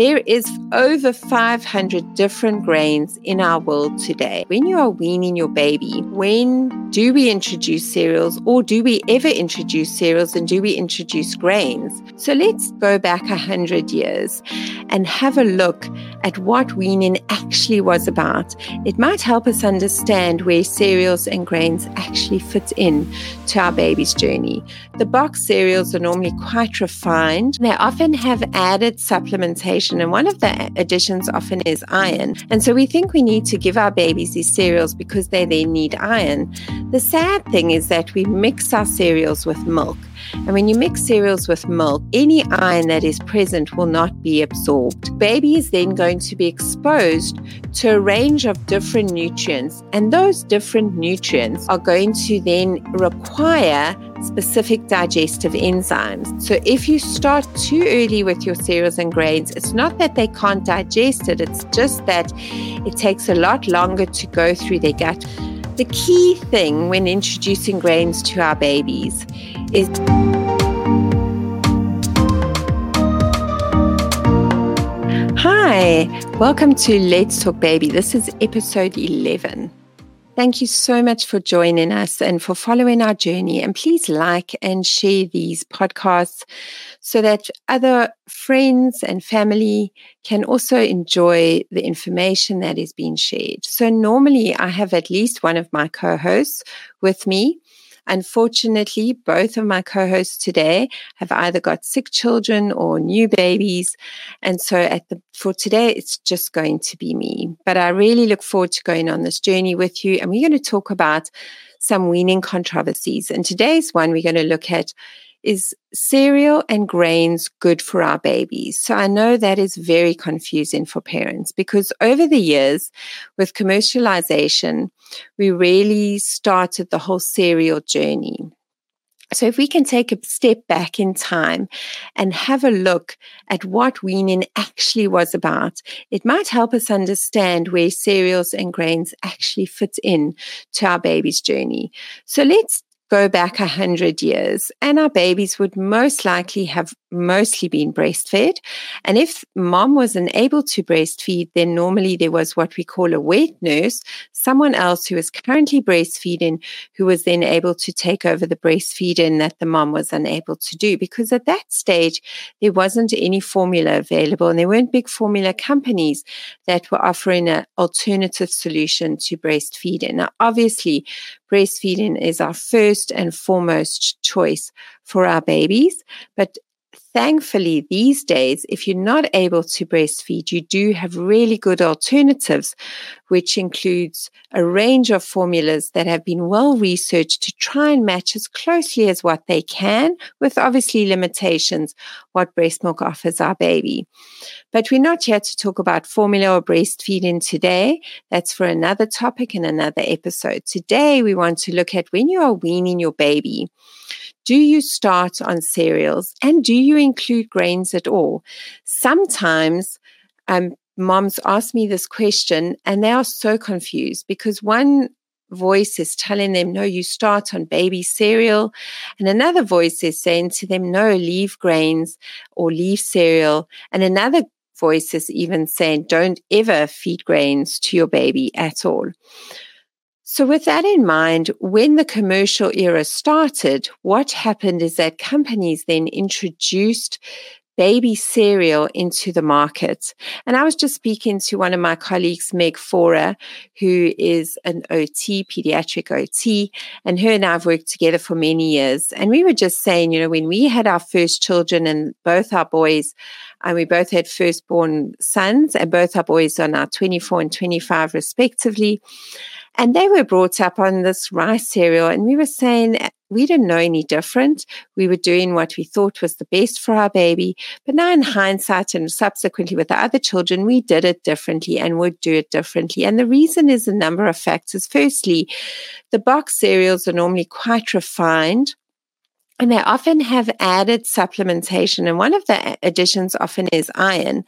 There is over 500 different grains in our world today. When you are weaning your baby, when do we introduce cereals or do we ever introduce cereals and do we introduce grains? So let's go back 100 years and have a look at what weaning actually was about. It might help us understand where cereals and grains actually fit in to our baby's journey. The box cereals are normally quite refined. They often have added supplementation, and one of the additions often is iron. And so we think we need to give our babies these cereals because they then need iron. The sad thing is that we mix our cereals with milk. And when you mix cereals with milk, any iron that is present will not be absorbed. Baby is then going to be exposed to a range of different nutrients, and those different nutrients are going to then require specific digestive enzymes. So if you start too early with your cereals and grains, it's not that they can't digest it, it's just that it takes a lot longer to go through their gut. The key thing when introducing grains to our babies is Hi, welcome to Let's Talk Baby. This is episode 11. Thank you so much for joining us and for following our journey. And please like and share these podcasts so that other friends and family can also enjoy the information that is being shared. So, normally I have at least one of my co hosts with me Unfortunately, both of my co hosts today have either got sick children or new babies. And so at the, for today, it's just going to be me. But I really look forward to going on this journey with you. And we're going to talk about some weaning controversies. And today's one we're going to look at is cereal and grains good for our babies? So I know that is very confusing for parents because over the years with commercialization, we really started the whole cereal journey. So, if we can take a step back in time and have a look at what weaning actually was about, it might help us understand where cereals and grains actually fit in to our baby's journey. So, let's go back a hundred years and our babies would most likely have mostly been breastfed. And if mom was unable to breastfeed, then normally there was what we call a wet nurse, someone else who was currently breastfeeding, who was then able to take over the breastfeeding that the mom was unable to do. Because at that stage, there wasn't any formula available and there weren't big formula companies that were offering an alternative solution to breastfeeding. Now, obviously, breastfeeding is our first and foremost choice for our babies, but Thankfully, these days, if you're not able to breastfeed, you do have really good alternatives, which includes a range of formulas that have been well researched to try and match as closely as what they can, with obviously limitations, what breast milk offers our baby. But we're not here to talk about formula or breastfeeding today. That's for another topic in another episode. Today, we want to look at when you are weaning your baby. Do you start on cereals and do you include grains at all? Sometimes um, moms ask me this question and they are so confused because one voice is telling them, no, you start on baby cereal. And another voice is saying to them, no, leave grains or leave cereal. And another voice is even saying, don't ever feed grains to your baby at all. So, with that in mind, when the commercial era started, what happened is that companies then introduced baby cereal into the market. And I was just speaking to one of my colleagues, Meg Faure, who is an OT, pediatric OT, and her and I have worked together for many years. And we were just saying, you know, when we had our first children and both our boys, and we both had firstborn sons, and both our boys are now 24 and 25 respectively. And they were brought up on this rice cereal, and we were saying uh, we didn't know any different. We were doing what we thought was the best for our baby. But now, in hindsight, and subsequently with the other children, we did it differently and would do it differently. And the reason is a number of factors. Firstly, the box cereals are normally quite refined and they often have added supplementation. And one of the additions often is iron.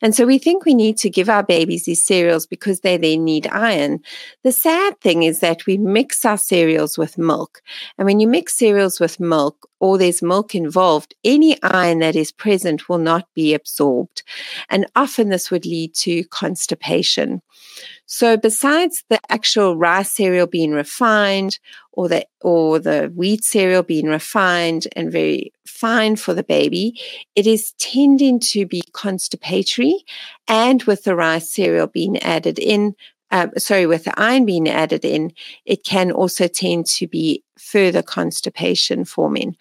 And so we think we need to give our babies these cereals because they then need iron. The sad thing is that we mix our cereals with milk. And when you mix cereals with milk, or there's milk involved, any iron that is present will not be absorbed. And often this would lead to constipation. So besides the actual rice cereal being refined or the or the wheat cereal being refined and very fine for the baby, it is tending to be constipatory and with the rice cereal being added in um, sorry, with the iron being added in, it can also tend to be further constipation forming.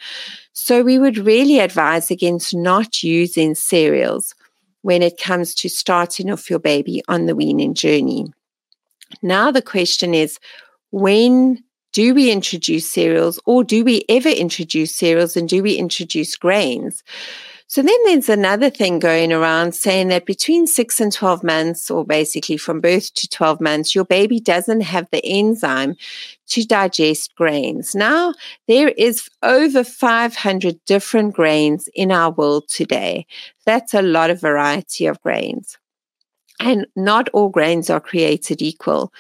So we would really advise against not using cereals when it comes to starting off your baby on the weaning journey. Now, the question is when do we introduce cereals or do we ever introduce cereals and do we introduce grains? So then there's another thing going around saying that between six and 12 months, or basically from birth to 12 months, your baby doesn't have the enzyme to digest grains. Now, there is over 500 different grains in our world today. That's a lot of variety of grains. And not all grains are created equal.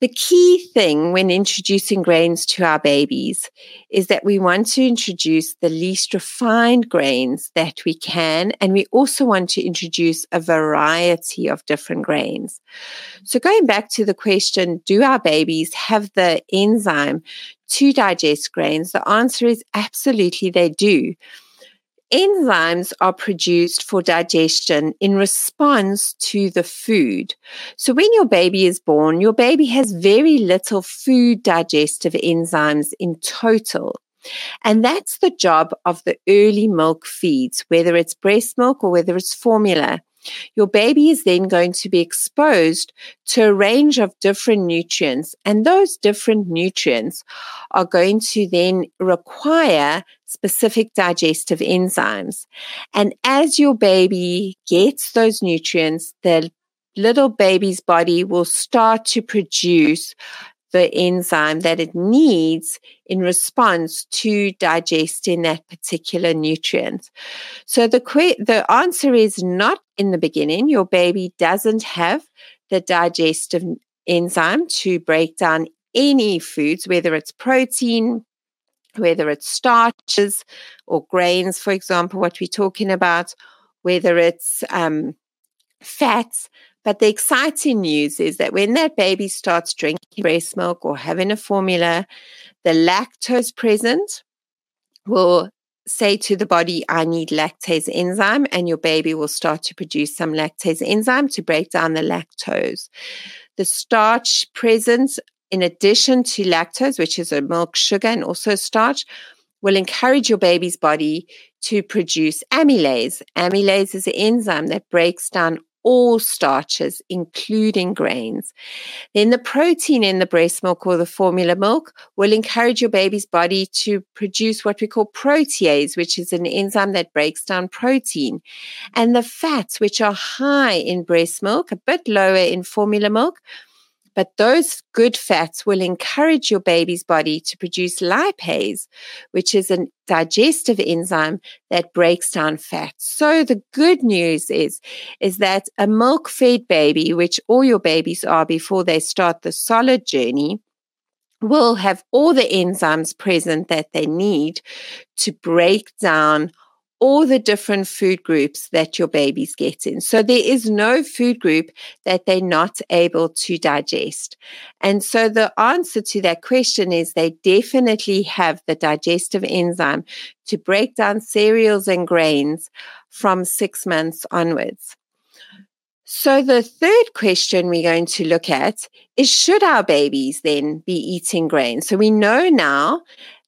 The key thing when introducing grains to our babies is that we want to introduce the least refined grains that we can, and we also want to introduce a variety of different grains. So, going back to the question do our babies have the enzyme to digest grains? The answer is absolutely they do. Enzymes are produced for digestion in response to the food. So when your baby is born, your baby has very little food digestive enzymes in total. And that's the job of the early milk feeds, whether it's breast milk or whether it's formula. Your baby is then going to be exposed to a range of different nutrients, and those different nutrients are going to then require specific digestive enzymes. And as your baby gets those nutrients, the little baby's body will start to produce the enzyme that it needs in response to digesting that particular nutrient. So the que- the answer is not in the beginning. Your baby doesn't have the digestive enzyme to break down any foods, whether it's protein, whether it's starches or grains, for example, what we're talking about, whether it's um, fats. But the exciting news is that when that baby starts drinking breast milk or having a formula, the lactose present will say to the body, I need lactase enzyme, and your baby will start to produce some lactase enzyme to break down the lactose. The starch present, in addition to lactose, which is a milk sugar and also starch, will encourage your baby's body to produce amylase. Amylase is an enzyme that breaks down all starches, including grains. Then the protein in the breast milk or the formula milk will encourage your baby's body to produce what we call protease, which is an enzyme that breaks down protein. And the fats, which are high in breast milk, a bit lower in formula milk, but those good fats will encourage your baby's body to produce lipase, which is a digestive enzyme that breaks down fat. So the good news is, is that a milk fed baby, which all your babies are before they start the solid journey, will have all the enzymes present that they need to break down all the different food groups that your babies get in. So there is no food group that they're not able to digest. And so the answer to that question is they definitely have the digestive enzyme to break down cereals and grains from six months onwards. So the third question we're going to look at is should our babies then be eating grains? So we know now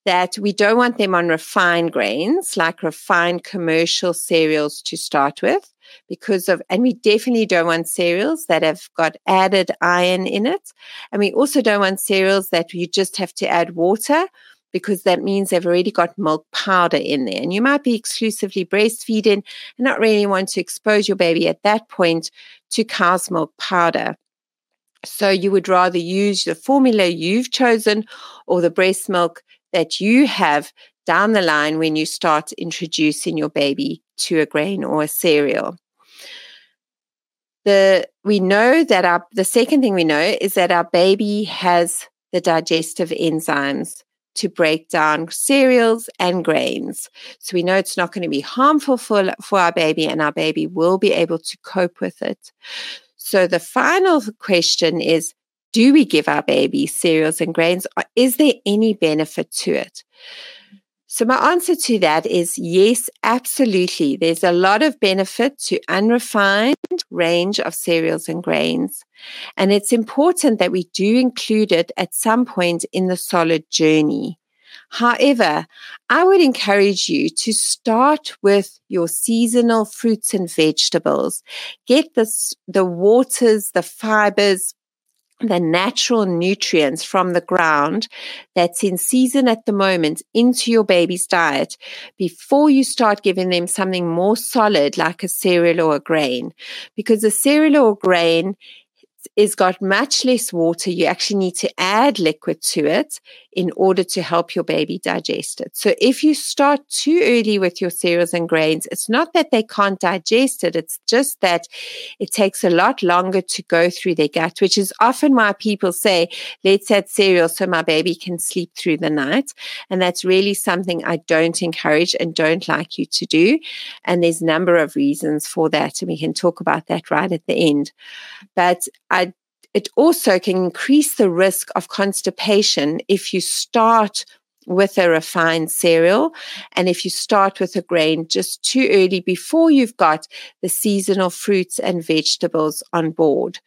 that we don't want them on refined grains, like refined commercial cereals to start with, because of, and we definitely don't want cereals that have got added iron in it. And we also don't want cereals that you just have to add water because that means they've already got milk powder in there. And you might be exclusively breastfeeding and not really want to expose your baby at that point to cow's milk powder. So you would rather use the formula you've chosen or the breast milk that you have down the line when you start introducing your baby to a grain or a cereal. The we know that our the second thing we know is that our baby has the digestive enzymes to break down cereals and grains. So we know it's not going to be harmful for, for our baby and our baby will be able to cope with it. So the final question is do we give our baby cereals and grains? Uh, is there any benefit to it? So, my answer to that is yes, absolutely. There's a lot of benefit to unrefined range of cereals and grains. And it's important that we do include it at some point in the solid journey. However, I would encourage you to start with your seasonal fruits and vegetables. Get this, the waters, the fibers, the natural nutrients from the ground that's in season at the moment into your baby's diet before you start giving them something more solid like a cereal or a grain. Because a cereal or grain is got much less water. You actually need to add liquid to it in order to help your baby digest it. So if you start too early with your cereals and grains, it's not that they can't digest it. It's just that it takes a lot longer to go through their gut, which is often why people say, let's add cereal so my baby can sleep through the night. And that's really something I don't encourage and don't like you to do. And there's a number of reasons for that. And we can talk about that right at the end. But I it also can increase the risk of constipation if you start with a refined cereal and if you start with a grain just too early before you've got the seasonal fruits and vegetables on board.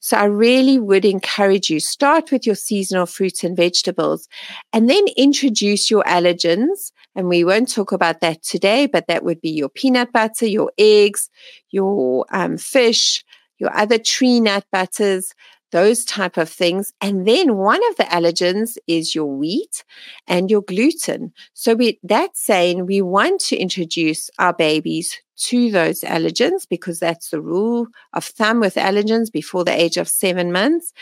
So I really would encourage you start with your seasonal fruits and vegetables and then introduce your allergens and we won't talk about that today, but that would be your peanut butter, your eggs, your um, fish, your other tree nut butters, those type of things. And then one of the allergens is your wheat and your gluten. So we, that's saying we want to introduce our babies to those allergens because that's the rule of thumb with allergens before the age of seven months.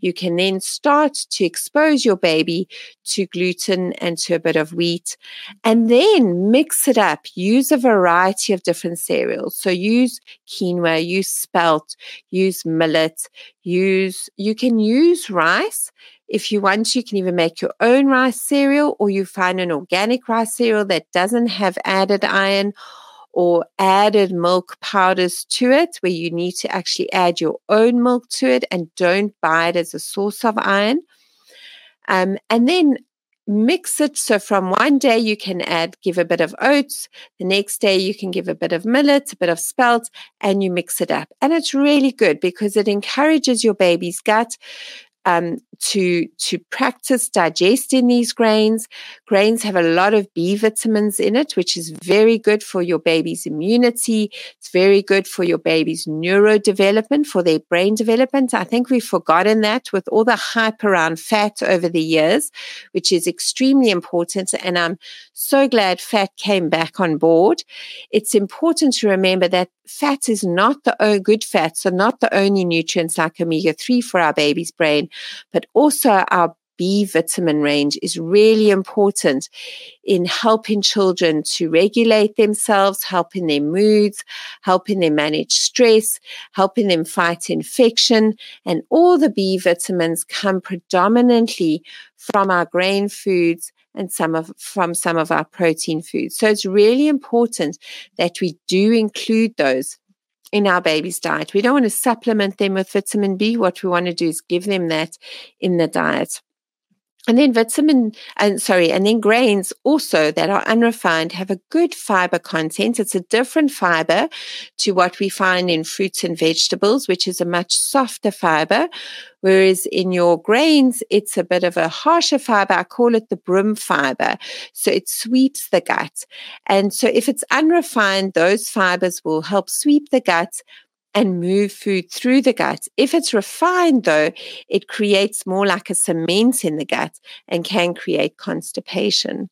You can then start to expose your baby to gluten and to a bit of wheat and then mix it up. Use a variety of different cereals. So use quinoa, use spelt, use millet, use, you can use rice. If you want, you can even make your own rice cereal or you find an organic rice cereal that doesn't have added iron or added milk powders to it where you need to actually add your own milk to it and don't buy it as a source of iron. Um, and then mix it. So from one day you can add, give a bit of oats. The next day you can give a bit of millet, a bit of spelt, and you mix it up. And it's really good because it encourages your baby's gut um, to to practice digesting these grains. Grains have a lot of B vitamins in it, which is very good for your baby's immunity. It's very good for your baby's neurodevelopment, for their brain development. I think we've forgotten that with all the hype around fat over the years, which is extremely important. And I'm so glad fat came back on board. It's important to remember that fat is not the oh, good fats are not the only nutrients like omega 3 for our baby's brain but also our B vitamin range is really important in helping children to regulate themselves, helping their moods, helping them manage stress, helping them fight infection. And all the B vitamins come predominantly from our grain foods and some of from some of our protein foods. So it's really important that we do include those in our baby's diet. We don't want to supplement them with vitamin B. What we want to do is give them that in the diet. And then vitamin, and sorry, and then grains also that are unrefined have a good fiber content. It's a different fiber to what we find in fruits and vegetables, which is a much softer fiber. Whereas in your grains, it's a bit of a harsher fiber. I call it the broom fiber. So it sweeps the gut. And so if it's unrefined, those fibers will help sweep the gut and move food through the gut. If it's refined, though, it creates more like a cement in the gut and can create constipation.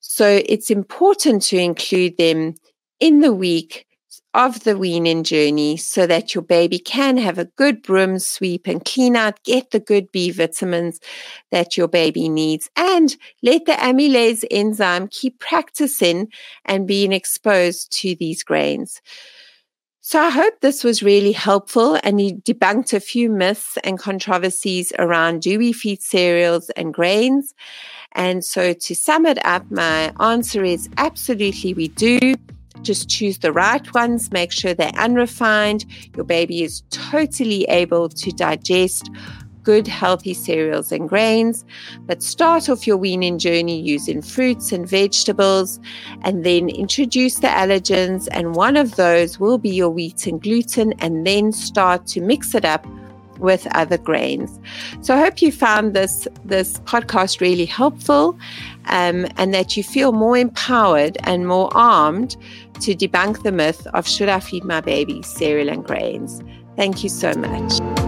So it's important to include them in the week of the weaning journey so that your baby can have a good broom sweep and clean out, get the good B vitamins that your baby needs, and let the amylase enzyme keep practicing and being exposed to these grains. So I hope this was really helpful and you debunked a few myths and controversies around do we feed cereals and grains? And so to sum it up, my answer is absolutely we do. Just choose the right ones, make sure they're unrefined. Your baby is totally able to digest good, healthy cereals and grains. But start off your weaning journey using fruits and vegetables, and then introduce the allergens. And one of those will be your wheat and gluten, and then start to mix it up with other grains. So I hope you found this this podcast really helpful, um, and that you feel more empowered and more armed to debunk the myth of should I feed my baby cereal and grains. Thank you so much.